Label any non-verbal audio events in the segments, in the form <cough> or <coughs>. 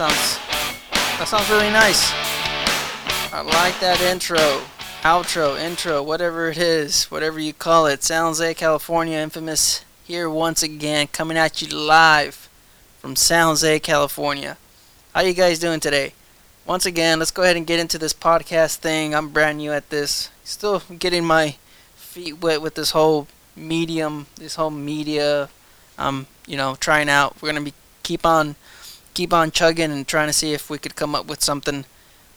sounds that sounds really nice. I like that intro, outro, intro, whatever it is, whatever you call it. San Jose, California, infamous here once again, coming at you live from San Jose, California. How you guys doing today? Once again, let's go ahead and get into this podcast thing. I'm brand new at this. Still getting my feet wet with this whole medium, this whole media. I'm, um, you know, trying out. We're gonna be keep on, keep on chugging and trying to see if we could come up with something,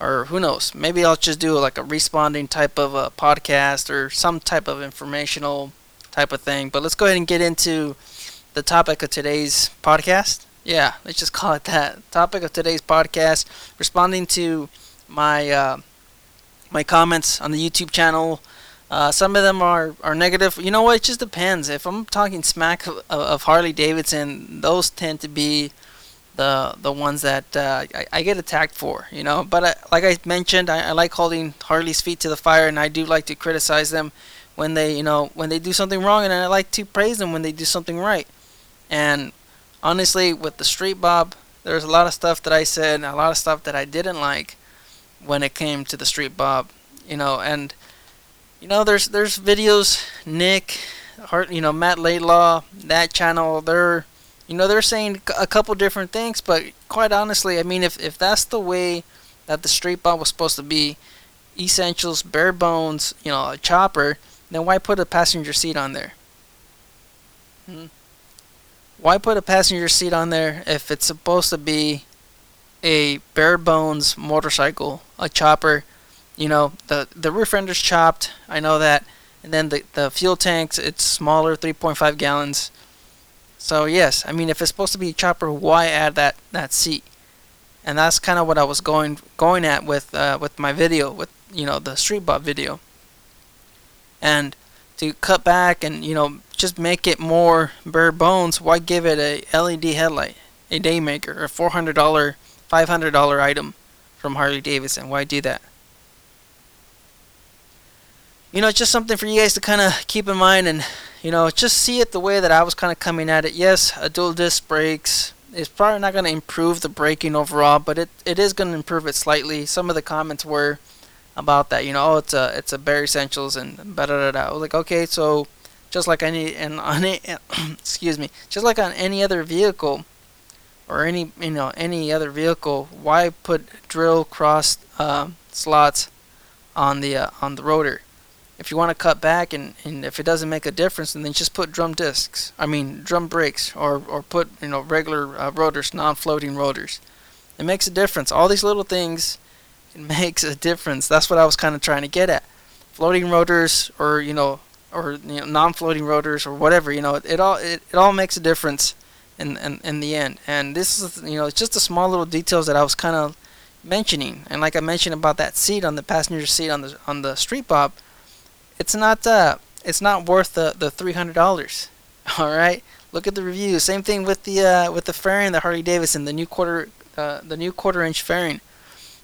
or who knows? Maybe I'll just do like a responding type of a podcast or some type of informational type of thing. But let's go ahead and get into the topic of today's podcast. Yeah, let's just call it that. Topic of today's podcast: responding to my uh, my comments on the YouTube channel uh, some of them are, are negative. You know what? It just depends. If I'm talking smack of, of Harley Davidson, those tend to be the the ones that uh, I, I, get attacked for. You know, but I, like I mentioned, I, I, like holding Harley's feet to the fire, and I do like to criticize them when they you know when they do something wrong, and I like to praise them when they do something right. And honestly, with the Street Bob, there's a lot of stuff that I said, and a lot of stuff that I didn't like when it came to the Street Bob. You know, and you know, there's there's videos. Nick, Hart, you know, Matt Laidlaw, that channel. They're, you know, they're saying a couple different things, but quite honestly, I mean, if if that's the way that the Street Bob was supposed to be, essentials, bare bones, you know, a chopper, then why put a passenger seat on there? Hmm? Why put a passenger seat on there if it's supposed to be a bare bones motorcycle, a chopper? you know the the roof render's chopped. I know that, and then the the fuel tanks it's smaller, 3.5 gallons. So yes, I mean if it's supposed to be a chopper, why add that that seat? And that's kind of what I was going going at with uh, with my video with you know the Street Bob video. And to cut back and you know just make it more bare bones, why give it a LED headlight, a daymaker, a $400, $500 item from Harley Davidson? Why do that? you know, it's just something for you guys to kind of keep in mind and, you know, just see it the way that I was kind of coming at it. Yes, a dual disc brakes is probably not going to improve the braking overall, but it, it is going to improve it slightly. Some of the comments were about that, you know, oh, it's a it's a bare essentials and da da da. I was like, okay, so just like any and on it, <coughs> excuse me, just like on any other vehicle or any you know any other vehicle, why put drill cross uh, slots on the uh, on the rotor? If you want to cut back and, and if it doesn't make a difference, then just put drum discs. I mean drum brakes, or or put you know regular uh, rotors, non-floating rotors. It makes a difference. All these little things, it <laughs> makes a difference. That's what I was kind of trying to get at. Floating rotors, or you know, or you know, non-floating rotors, or whatever. You know, it, it all it, it all makes a difference in, in in the end. And this is you know, it's just the small little details that I was kind of mentioning. And like I mentioned about that seat on the passenger seat on the on the Street Bob it's not uh it's not worth the the three hundred dollars. <laughs> All right, look at the reviews. Same thing with the uh, with the fairing the Harley Davidson, the new quarter uh, the new quarter inch fairing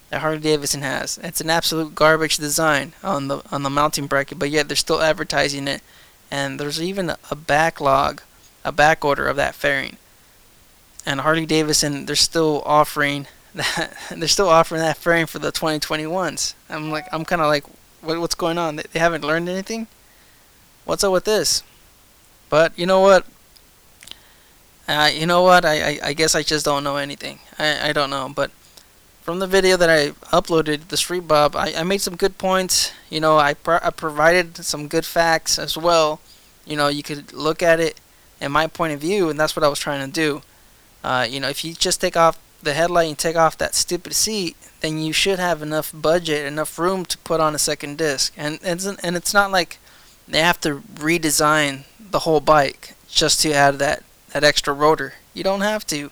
that Harley Davidson has. It's an absolute garbage design on the on the mounting bracket, but yet they're still advertising it, and there's even a backlog, a back order of that fairing. And Harley Davidson, they're still offering <laughs> that they're still offering that fairing for the 2021s. I'm like I'm kind of like what, what's going on? They, haven't learned anything? What's up with this? But you know what? Uh, you know what? I, I, I guess I just don't know anything. I, I don't know. But from the video that I uploaded, the Street Bob, I, I made some good points. You know, I, pro- I provided some good facts as well. You know, you could look at it in my point of view, and that's what I was trying to do. Uh, you know, if you just take off the headlight and take off that stupid seat, then you should have enough budget, enough room to put on a second disc. And and and it's not like they have to redesign the whole bike just to add that that extra rotor. You don't have to.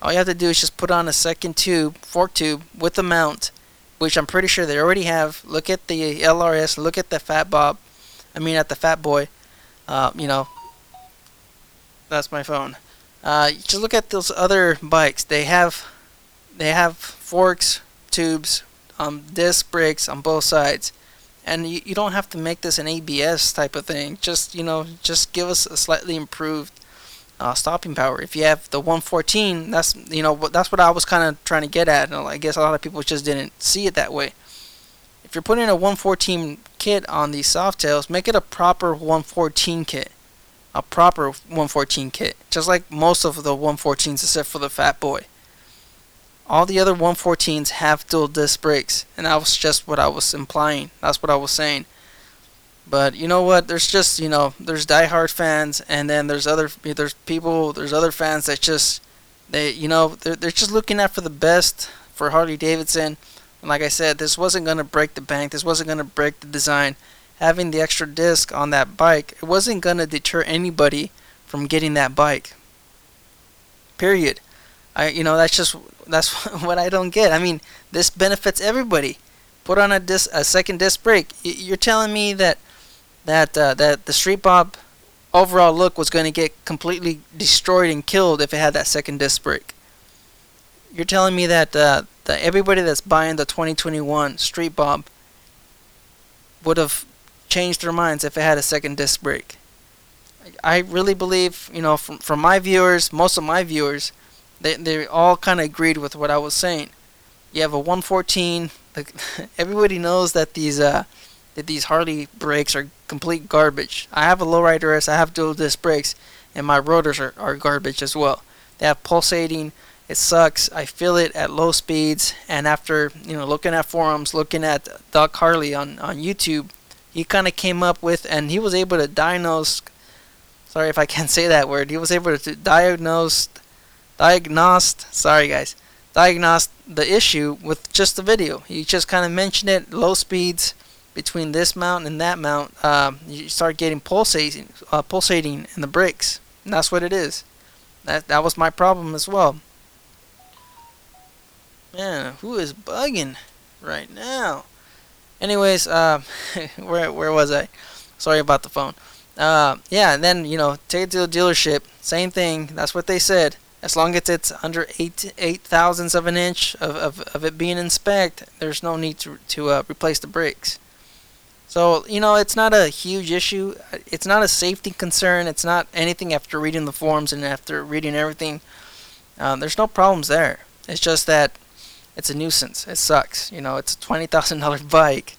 All you have to do is just put on a second tube, fork tube with a mount, which I'm pretty sure they already have. Look at the LRS. Look at the Fat Bob. I mean, at the Fat Boy. Uh, you know, that's my phone. Uh, just look at those other bikes. They have they have forks tubes, um, disc brakes on both sides. And you, you don't have to make this an ABS type of thing. Just, you know, just give us a slightly improved uh, stopping power. If you have the 114, that's you know that's what I was kind of trying to get at. And I guess a lot of people just didn't see it that way. If you're putting a 114 kit on these Softails, make it a proper 114 kit, a proper 114 kit, just like most of the 114s except for the Fat Boy. All the other 114s have dual disc brakes, and that was just what I was implying. That's what I was saying. But you know what? There's just you know there's diehard fans, and then there's other there's people there's other fans that just they you know they're they're just looking out for the best for Harley Davidson. And like I said, this wasn't gonna break the bank. This wasn't gonna break the design. Having the extra disc on that bike, it wasn't gonna deter anybody from getting that bike. Period. I you know that's just that's <laughs> what I don't get. I mean, this benefits everybody. Put on a disc, a second disc brake. You're telling me that that uh, that the Street Bob overall look was going to get completely destroyed and killed if it had that second disc brake. You're telling me that uh, that everybody that's buying the 2021 Street Bob would have changed their minds if it had a second disc brake. I really believe, you know, from from my viewers, most of my viewers, they they all kind of agreed with what I was saying. You have a 114. Like, <laughs> everybody knows that these uh, that these Harley brakes are complete garbage. I have a lowrider S, I have dual disc brakes, and my rotors are, are garbage as well. They have pulsating. It sucks. I feel it at low speeds, and after you know looking at forums, looking at Doc Harley on on YouTube, he kind of came up with, and he was able to diagnose. Sorry if I can't say that word. He was able to diagnose, diagnosed. Sorry guys, diagnosed the issue with just the video. He just kind of mentioned it, low speeds, between this mount and that mount, um, you start getting pulsating, uh, pulsating in the brakes. And that's what it is. That that was my problem as well. Man, who is bugging right now? Anyways, uh, <laughs> where where was I? Sorry about the phone. Uh, yeah, and then you know, take it to the dealership. Same thing. That's what they said. As long as it's under eight eight thousandths of an inch of, of, of it being inspect, there's no need to to uh, replace the brakes. So, you know, it's not a huge issue. It's not a safety concern. It's not anything after reading the forums and after reading everything. Um, there's no problems there. It's just that it's a nuisance. It sucks. You know, it's a $20,000 <laughs> bike.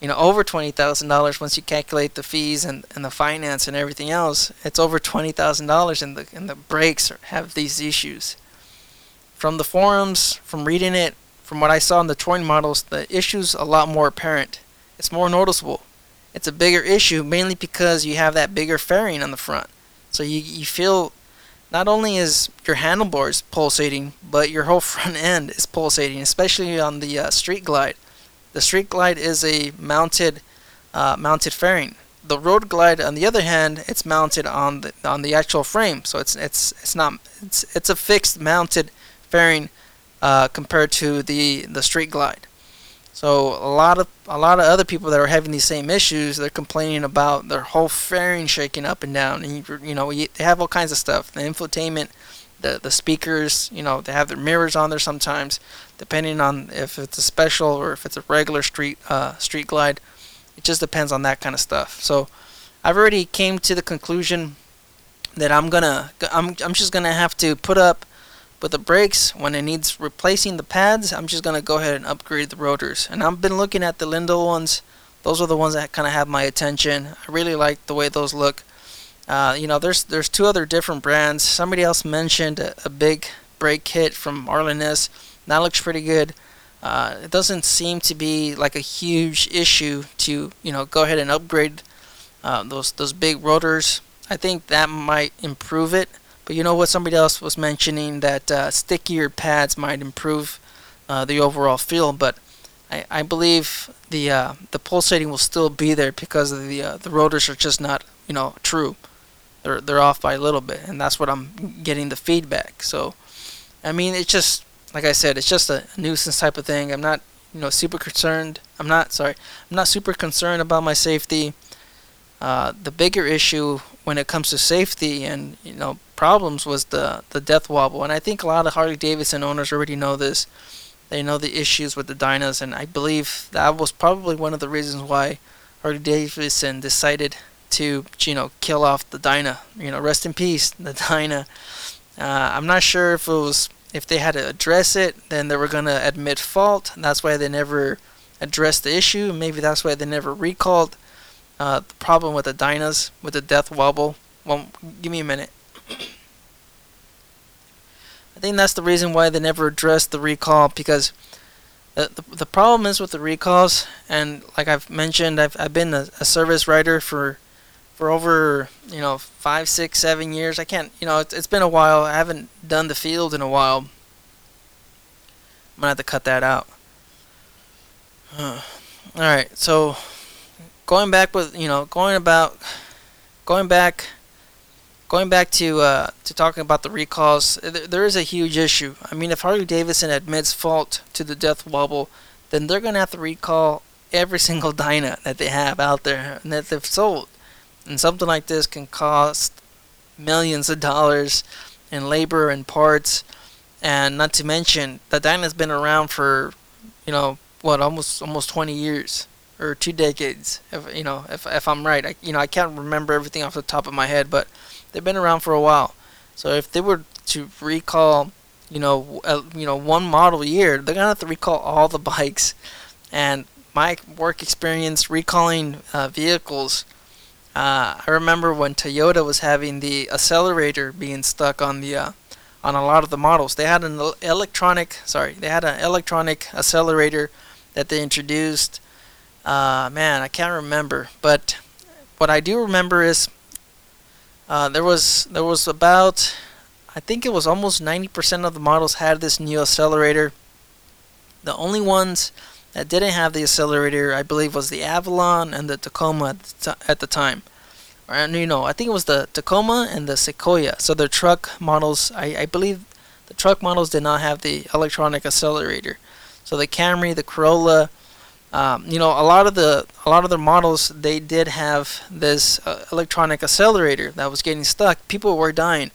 You know, over $20,000 once you calculate the fees and, and the finance and everything else. It's over $20,000 and the, and the brakes have these issues. From the forums, from reading it, from what I saw in the touring models, the issue's a lot more apparent it's more noticeable. It's a bigger issue mainly because you have that bigger fairing on the front. So you, you feel not only is your handlebars pulsating, but your whole <laughs> front end is pulsating, especially on the uh, Street Glide. The Street Glide is a mounted uh, mounted fairing. The Road Glide, on the other hand, it's mounted on the on the actual frame, so it's it's it's not it's it's a fixed mounted fairing uh, compared to the the Street Glide. So a lot of a lot of other people that are having these same issues, they're complaining about their whole fairing shaking up and down, and you, you know they have all kinds of stuff. The infotainment, the the speakers, you know they have their mirrors on there sometimes, depending on if it's a special or if it's a regular street uh, street glide. It just depends on that kind of stuff. So I've already came to the conclusion that I'm gonna I'm I'm just gonna have to put up but the brakes, when it needs replacing the pads, I'm just going to go ahead and upgrade the rotors. And I've been looking at the Lyndall ones. Those are the ones that kind of have my attention. I really like the way those look. Uh, you know, there's there's two other different brands. Somebody else mentioned a, a big brake kit from Arlen-Ness. That looks pretty good. Uh, it doesn't seem to be like a huge issue to you know go ahead and upgrade uh, those those big rotors. I think that might improve it. But you know what? Somebody else was mentioning that uh, stickier pads might improve uh, the overall feel, but I, I believe the uh, the pulsating will still be there because the uh, the rotors are just not you know true. They're they're off by a little bit, and that's what I'm getting the feedback. So, I mean, it's just like I said, it's just a nuisance type of thing. I'm not you know super concerned. I'm not sorry. I'm not super concerned about my safety. Uh, the bigger issue when it comes to safety and you know problems was the the death wobble, and I think a lot of Harley Davidson owners already know this. They know the issues with the Dynas, and I believe that was probably one of the reasons why Harley Davidson decided to you know kill off the Dyna. You know, rest in peace, the <laughs> Dyna. Uh, I'm not sure if it was if they had to address it, then they were gonna admit fault. That's why they never addressed the issue. Maybe that's why they never recalled. Uh, the problem with the Dynas with the death wobble. Well, give me a minute. I think that's the reason why they never addressed the recall because the, the, the problem is with the recalls, and like I've mentioned, I've, I've been a, a service writer for for over you know five, six, seven years. I can't, you know, it's, it's been a while. I haven't done the field in a while. I'm gonna have to cut that out. Uh, all right, so going back with you know going about going back going back to uh, to talking about the recalls, there, there is a huge issue. I mean, if Harley Davidson admits fault to the death wobble, then they're gonna have to recall every <laughs> single Dyna that they have out there and that they've sold. And something like this can cost millions of dollars in labor and parts, and not to mention the Dyna's been around for, you know, what almost almost 20 years or two decades. If you know, if if I'm right, I, you know, I can't remember everything off the top of my head, but they've been around for a while. So if they were to recall, you know, uh, you know, one model year, they're gonna have to recall all the bikes. And my work experience recalling uh, vehicles, uh, I remember when Toyota was having the accelerator being stuck on the uh, on a lot of the models. They had an electronic, sorry, they had an electronic accelerator that they introduced. Uh, man, I can't remember, but what I do remember is uh, there was there was about I think it was almost 90% of the models had this new accelerator. The only ones that didn't have the accelerator, I believe, was the Avalon and the Tacoma at the, t- at the time. Or, you know, I think it was the Tacoma and the Sequoia. So the truck models, I, I believe the truck models did not have the electronic accelerator. So the Camry, the Corolla, um, you know, a lot of the a lot of the models they did have this uh, electronic accelerator that was getting stuck. People were dying.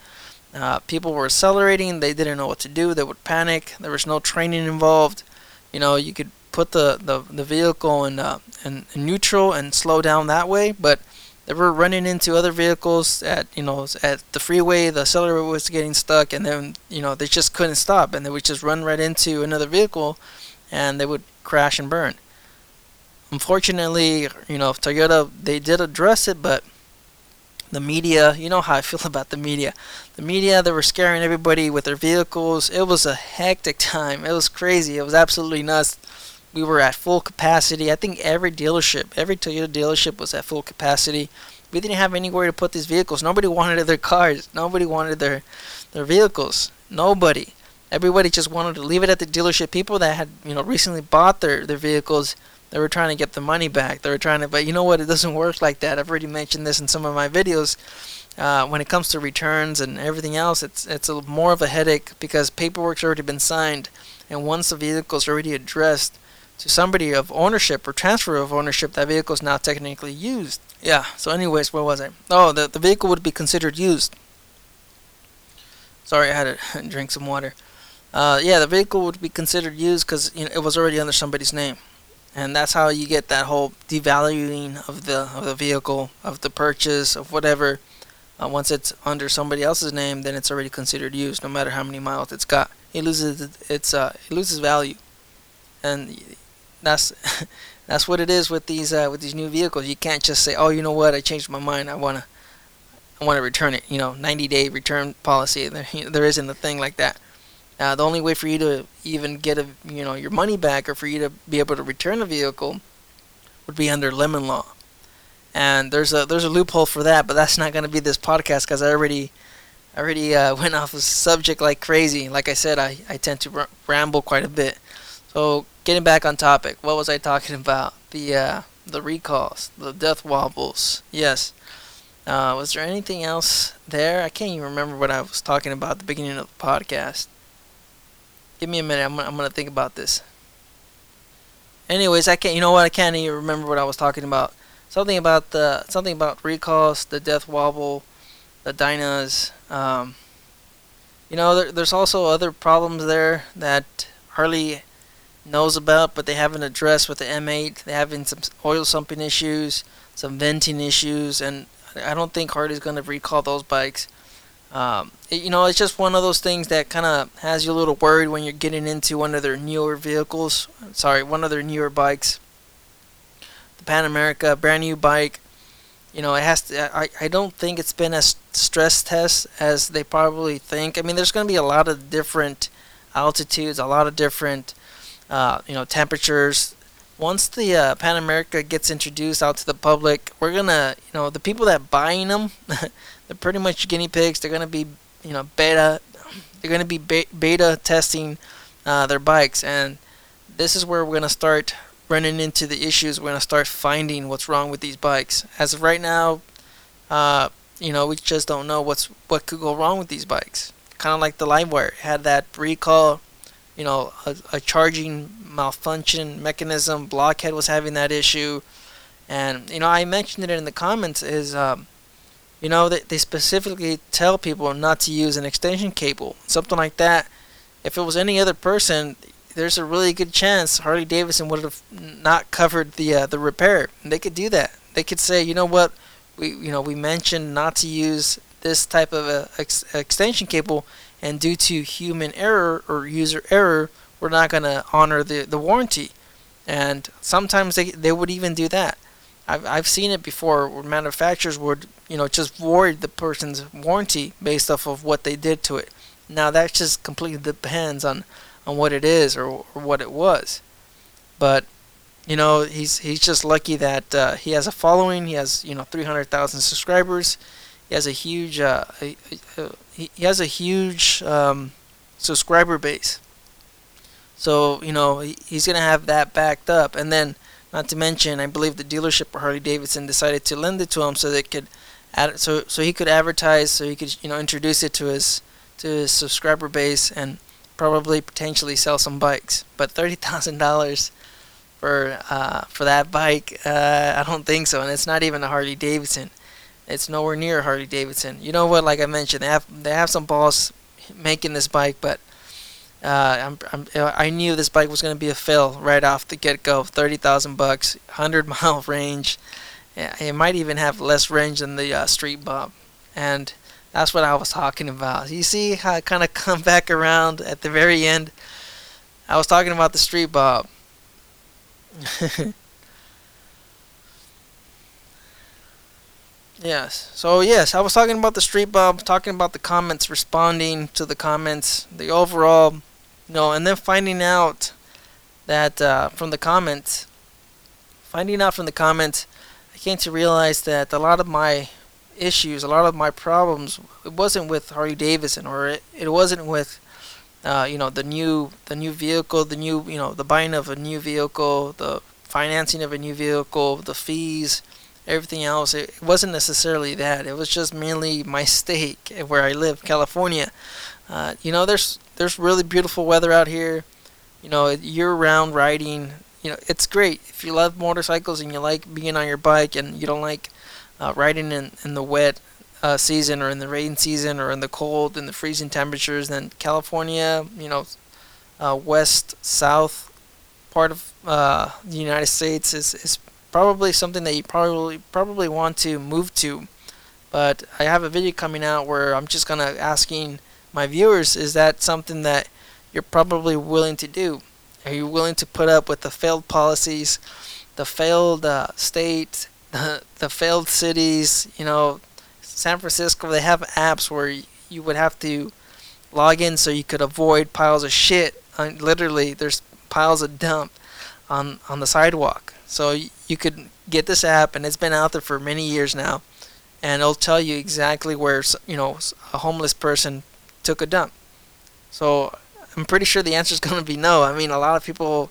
Uh, people were accelerating. They didn't know what to do. They would panic. There was no training involved. You know, you could put the the, the vehicle in, uh, in, in neutral and slow down that way, but they were running into other vehicles at you know at the freeway. The accelerator was getting stuck, and then you know they just couldn't stop, and they would just run right into another vehicle, and they would crash and burn. Unfortunately, you know, Toyota they did address it, but the media, you know how I feel <laughs> about the media. The media, they were scaring everybody with their vehicles. It was a hectic time. It was crazy. It was absolutely nuts. We were at full capacity. I think every dealership, every Toyota dealership was at full capacity. We didn't have anywhere to put these vehicles. Nobody wanted their cars. Nobody wanted their their vehicles. Nobody. Everybody just wanted to leave it at the dealership. People that had, you know, recently bought their, their vehicles they were trying to get the money back. They were trying to, but you know what? It doesn't work like that. I've already mentioned this in some of my videos. Uh, when it comes to returns and everything else, it's it's a, more of a headache because paperwork's already been signed, and once the vehicle's already addressed to somebody of ownership or transfer of ownership, that vehicle is now technically used. Yeah. So, anyways, where was I? Oh, the the vehicle would be considered used. Sorry, I had to <laughs> drink some water. Uh, yeah, the vehicle would be considered used because you know, it was already under somebody's name and that's how you get that whole devaluing of the of the vehicle of the purchase of whatever. Uh, once it's under somebody else's name then it's already considered used no matter how many miles it's got. It loses its uh, it loses value. And that's <laughs> that's what it is with these uh, with these new vehicles. You can't just say oh you know what? I changed my mind. I want to I want to return it. You know 90 day return policy there, <laughs> there isn't a thing like that uh, the only way for you to even get a you know your money back or for you to be able to return a vehicle would be under lemon law. And there's a there's a loophole for that, but that's not going to be this podcast because I already I already uh, <laughs> went off the subject like crazy. Like I said, I, I tend to r- ramble quite a bit. So getting back on topic, what was I talking about? The uh, the recalls, the death wobbles. Yes. Uh, was there anything else there? I can't even remember what I was talking about at the beginning of the podcast. Give me a minute. I'm, I'm gonna think about this. Anyways, I can't. You know what? I can't even remember what I was talking about. Something about the something about recalls, the death wobble, the Dynas. Um, you know, there, there's also other problems there that Harley knows about, but they haven't addressed with the M8. They're having some oil sumping issues. some venting issues, and I don't think Harley's going to recall those bikes. Um, you know, it's just one of those things that kind of has you a little worried when you're getting into one of their newer vehicles. Sorry, one of their newer bikes. The Pan America, brand new bike. You know, it has to. I, I don't think it's been as stress test as they probably think. I mean, there's going to be a lot of different altitudes, a lot of different, uh, you know, temperatures. Once the uh, Pan America gets introduced out to the public, we're gonna, you know, the people that buying them, <laughs> they're pretty much guinea pigs. They're gonna be, you know, beta. They're gonna be beta testing uh, their bikes, and this is where we're gonna start running into the issues. We're gonna start finding what's wrong with these bikes. As of right now, uh, you know, we just don't know what's what could go wrong with these bikes. Kind of like the Livewire had that recall, you know, a, a charging malfunction mechanism. Blockhead was having that issue, and you know, I mentioned it in the comments. Is um, you know, they, they specifically tell people not to use an extension cable, something like that. If it was any other person, there's a really good chance Harley Davidson would have not covered the uh, the repair. They could do that. They could say, you know what, we you know we mentioned not to use this type of a ex- extension cable, and due to human error or user error, we're not going to honor the, the warranty. And sometimes they, they would even do that. I've, I've seen it before where manufacturers would, you know, just void the person's warranty based off of what they did to it. Now that just completely depends on, on what it is or, or what it was. But you know, he's he's just lucky that uh, he has a following. He has you know 300,000 subscribers. He has a huge uh, a, he has a huge um, subscriber base. So you know he, he's gonna have that backed up, and then not to mention, I believe the dealership Harley Davidson decided to lend it to him so they could add so so he could advertise, so he could you know introduce it to his to his subscriber base and probably potentially sell some bikes. But thirty thousand dollars for uh, for that bike, uh, I don't think so, and it's not even a Harley Davidson. It's nowhere near Harley Davidson. You know what? Like I mentioned, they have they have some balls making this bike, but uh, I'm, I'm, I knew this bike was going to be a fail right off the get-go. Thirty thousand bucks, hundred <laughs> mile range. It might even have less range than the uh, Street Bob, and that's what I was talking about. You see how I kind of come <laughs> back around at the very end. I was talking about the Street Bob. <laughs> yes. So yes, I was talking about the street bob, talking about the comments, responding to the comments, the overall, know, and then finding out that uh, from the comments, finding out from the comments, I came to realize that a lot of my issues, a lot of my problems, it wasn't with Harley Davidson, or it, it wasn't with uh, you know the new the new vehicle, the new you know the buying of a new vehicle, the financing of a new vehicle, the fees, everything else. It, it wasn't necessarily that. It was just mainly my state where I live, California. Uh, you know, there's there's really beautiful weather out here. You know, year-round riding. You know, it's great if you love motorcycles and you like being on your bike and you don't like uh, riding in in the wet uh, season or in the rain season or in the cold and the freezing temperatures, then California, you know, uh, west south part of uh, the United States is, is probably something that you probably probably want to move to. But I have a video coming out where I'm just gonna asking my viewers, is that something that you're probably willing to do? Are you willing to put up with the failed policies, the failed uh, state, the, <laughs> the failed cities, you know, San Francisco, they have apps where you would have to log in so you could avoid piles of shit. Uh, literally, there's piles of dump on on the sidewalk. So you could get this app, and it's been out there for many years now, and it'll tell you exactly where you know a homeless person took a dump. So I'm pretty sure the answer is <laughs> going to be no. I mean, a lot of people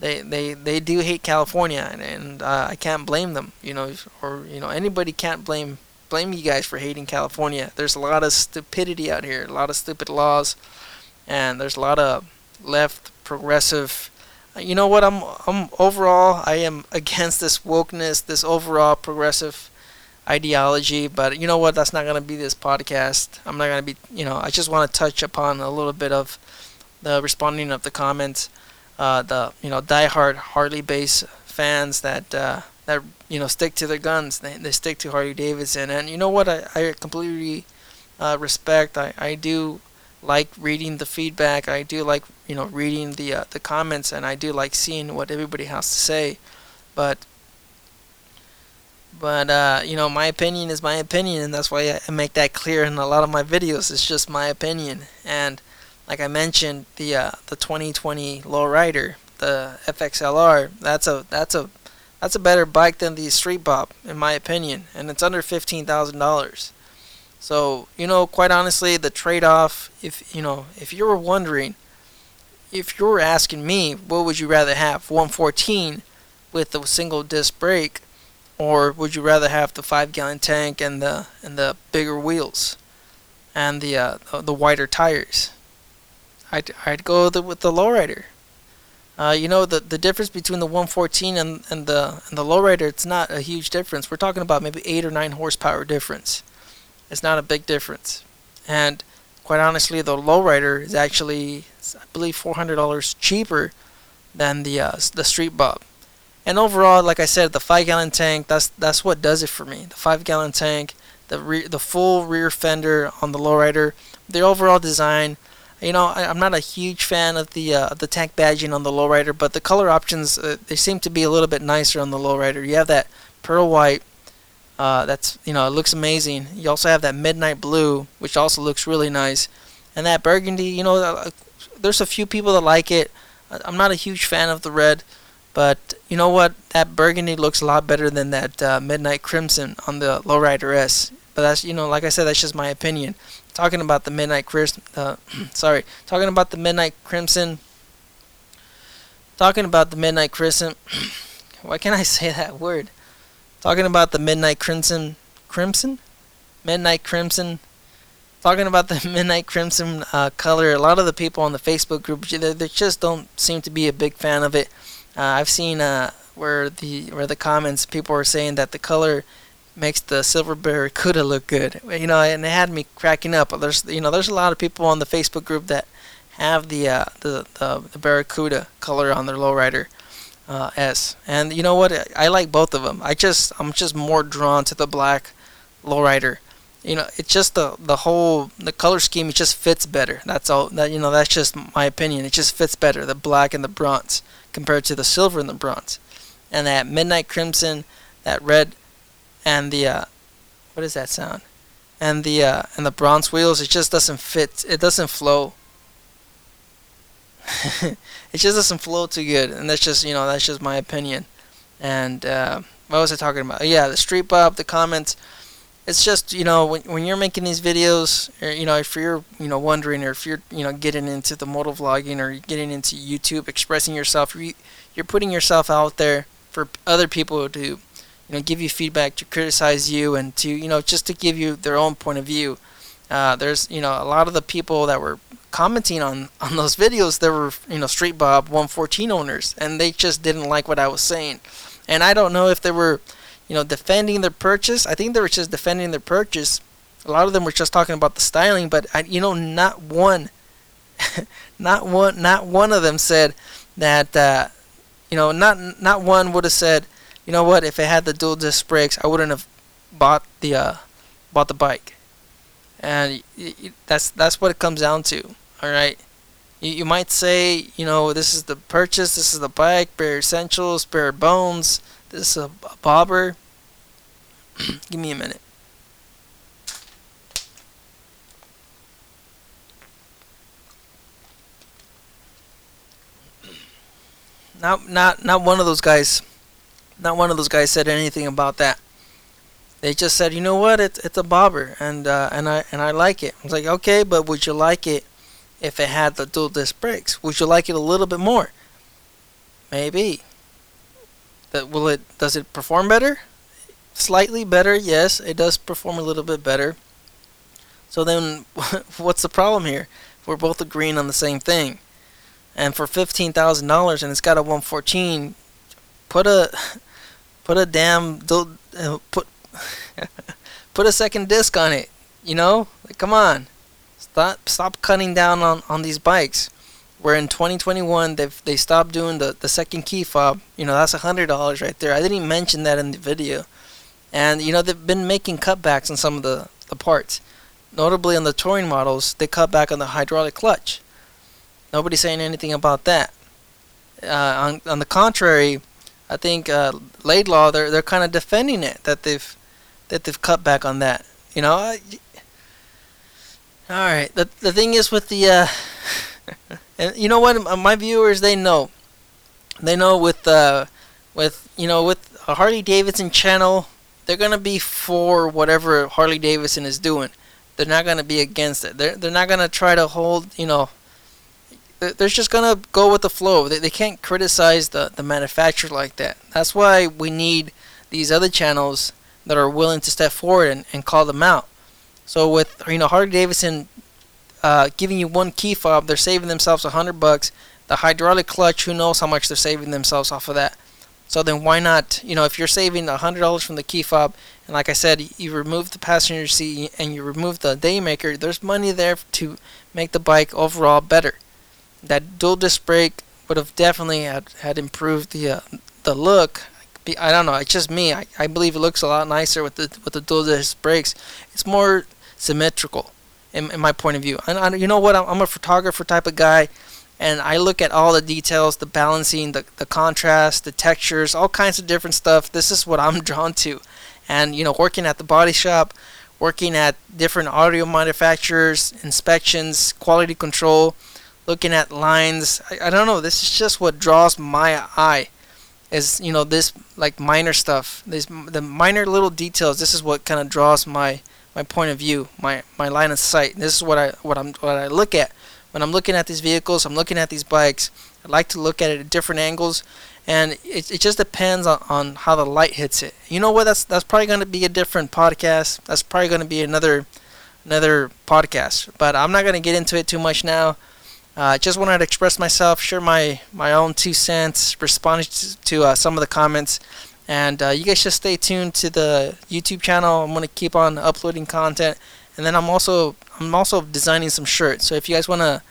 they they they do hate California, and, and uh, I can't blame them. You know, or you know anybody can't blame blame you guys for hating California. There's a lot of stupidity out here, a lot of stupid laws, and there's a lot of left progressive. You know what? I'm I'm overall I am <laughs> against this wokeness, this overall progressive ideology. But you know what? That's not gonna be this podcast. I'm not gonna be. You know, I just want to touch upon a little bit of the responding of the comments. Uh, the you know diehard Harley base fans that uh, that you know stick to their guns. They they stick to Harley Davidson, and you know what? I I completely uh, respect. I I do like reading the feedback. I do like you know reading the uh, the comments, and I do like seeing what everybody has to say. But but uh, you know my opinion is my opinion, and that's why I make that clear in a lot of my videos. It's just my opinion, and like I mentioned, the uh, the 2020 lowrider, the FXLR, that's a that's a that's a better bike than the Street Bob, in my opinion, and it's under fifteen thousand dollars. So you know, quite honestly, the trade-off, if you know, if you were wondering, if you were asking me, what would you rather have, 114 with the single disc brake, or would you rather have the five-gallon tank and the and the bigger wheels, and the uh, the wider tires? I'd I'd go the, with the lowrider. Uh, you know the the difference between the 114 and, and the and the lowrider it's not a huge difference. We're talking about maybe eight or nine horsepower difference. It's not a big difference, and quite honestly, the lowrider is actually I believe four hundred dollars cheaper than the uh, the street bob. And overall, like I said, the five gallon tank that's that's what does it for me. The five gallon tank, the re- the full rear fender on the lowrider, the overall design you know, I, am not a huge fan of the uh, the tank badging on the lowrider, but the color options uh, they seem to be a little bit nicer on the lowrider. You have that pearl white, uh, that's you know it looks amazing. You also have that midnight blue, which also looks really nice, and that burgundy. You know, uh, there's a few people that like it. I'm not a huge fan of the red, but you know what? That burgundy looks a lot better than that uh, midnight crimson on the lowrider S. But that's you know, like I said, that's just my opinion talking about the Midnight Crimson. Uh, <clears throat> sorry, talking about the Midnight Crimson. Talking about the Midnight Crimson. <clears throat> Why can't I <laughs> say that word? Talking about the Midnight Crimson. Crimson? Midnight Crimson. Talking about the <laughs> Midnight Crimson uh, color. A lot of the people on the Facebook group, they, they just don't seem to be a big fan of it. Uh, I've seen uh, where the where the comments people are saying that the color makes the silver barracuda look good. You know, and it had me cracking up. There's you know there's a lot of people on the Facebook group that have the uh, the, the, the barracuda color on their lowrider uh, S. And you know what? I like both of them. I just I'm just more drawn to the black lowrider. You know, it's just the the whole the color scheme. It just fits better. That's all. That you know, that's just my opinion. It just fits better. The black and the bronze compared to the silver and the bronze. And that midnight crimson, that red and the uh, what is that sound? And the uh, and the bronze wheels, it just doesn't fit. It doesn't flow. <laughs> it just doesn't flow too good, and that's just you know that's just my opinion. And uh, what was I talking about? Yeah, the street bob, the comments. It's just you know when when you're making these videos, or, you know if you're you know wondering, or if you're you know getting into the motor vlogging, or getting into YouTube, expressing yourself, you're putting yourself out there for other people to you know give you feedback to criticize you and to you know just to give you their own point of view. Uh, there's you know a lot of the people that were commenting on <laughs> on those videos there were you know street bob 114 owners and they just didn't like what i was saying. And i don't know if they were you know defending their purchase i think they were just defending their purchase a lot of them were just talking about the styling but I, you know not one <laughs> not one not one of them said that uh, you know not not one would have said you know what? If it had the dual disc brakes, I wouldn't have bought the uh, bought the bike. And y- y- that's that's what it comes down to. All right. You, you might say, you know, this is the purchase, this is the bike, bare essentials, bare bones. This is a, a bobber. <clears throat> Give me a minute. Not not not one of those guys not one of those guys said anything about that. They just said, you know what, it's it's a bobber, and uh, and I and I like it. I was like, okay, but would you like it if it had the dual disc brakes? Would you like it a little bit more? Maybe. That will it? Does it perform better? Slightly better, yes. It does perform a little bit better. So then, <laughs> what's the problem here? We're both agreeing on the same thing. And for fifteen thousand dollars, and it's got a 114, put a <laughs> put a damn uh, put <laughs> put a second disc on it. You know, like come on, stop stop cutting down on on these bikes. Where in 2021 they they stopped doing the, the second key fob. You know that's a hundred dollars right there. I didn't even mention that in the video, and you know they've been making cutbacks on some of the the parts. Notably on the touring models, they cut back on the hydraulic clutch. Nobody's saying anything about that. Uh, on on the contrary, I think uh, Laidlaw they're they're kind of defending it that they've that they've cut back on that. You know. I, all right. The the thing is with the uh, and you know what my viewers they know, they know with uh, with you know with a Harley Davidson channel, they're gonna be for whatever Harley Davidson is doing. They're not gonna be against it. They're they're not gonna try to hold you know they're just gonna go with the flow. They, they can't criticize the, the manufacturer like that. That's why we need these other channels that are willing to step forward and, and call them out. So with you know Harley Davidson uh, giving you one key fob, they're saving themselves a hundred bucks. The hydraulic clutch, who knows how much they're saving themselves off of that. So then why not? You know, if you're saving a hundred dollars from the key fob, and like I said, you remove the passenger seat and you remove the daymaker, there's money there to make the bike overall better that dual disc brake would have definitely had, had improved the uh, the look. I don't know. It's just me. I, I believe it looks a lot nicer with the with the dual disc brakes. It's more symmetrical, in, in my point of view. And I, you know what? I'm, I'm a photographer type of guy, and I look at all the details, the balancing, the the contrast, the textures, all kinds of different stuff. This is what I'm <laughs> drawn to, and you know, working at the body shop, working at different audio manufacturers, inspections, quality control looking at lines. I, I don't know. This is just what draws my eye. Is you know this like minor stuff. This the minor little details. This is what kind of draws my my point of view, my my line of sight. This is what I what I'm what I look at when I'm looking at these vehicles. I'm looking at these bikes. I like to look at it at different angles, and it, it just depends on, on how the light hits it. You know what? That's that's probably going to be a different podcast. That's probably going to be another another podcast. But I'm not going to get into it too much now. I uh, just wanted to express myself, share my, my own two cents, respond to, to uh, some of the comments. And uh, you guys just stay tuned to the YouTube channel. I'm to keep on uploading content. And then I'm also I'm also designing some shirts. So if you guys want to,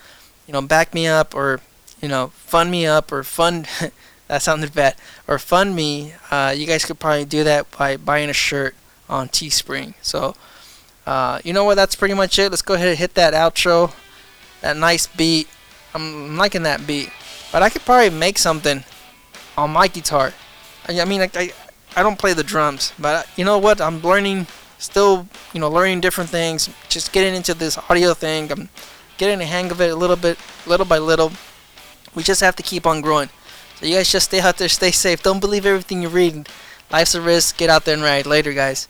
you know, back me up or, you know, fund me up or fund <laughs> that sounded bad or fund me, uh, you guys could probably do that by buying a shirt on Teespring. So, uh, you know what? That's pretty much it. Let's go ahead and hit that outro. That nice beat. I'm liking that beat. But I could probably make something on my guitar. I, mean, I, I, don't play the drums, but uh, you know what? I'm learning, still, you know, learning different things. Just getting into this audio thing. I'm getting the hang of it a little bit, little by little. We just have to keep on growing. So you guys just stay out there, stay safe. Don't believe everything you read. Life's a risk. Get out there and ride. Later, guys.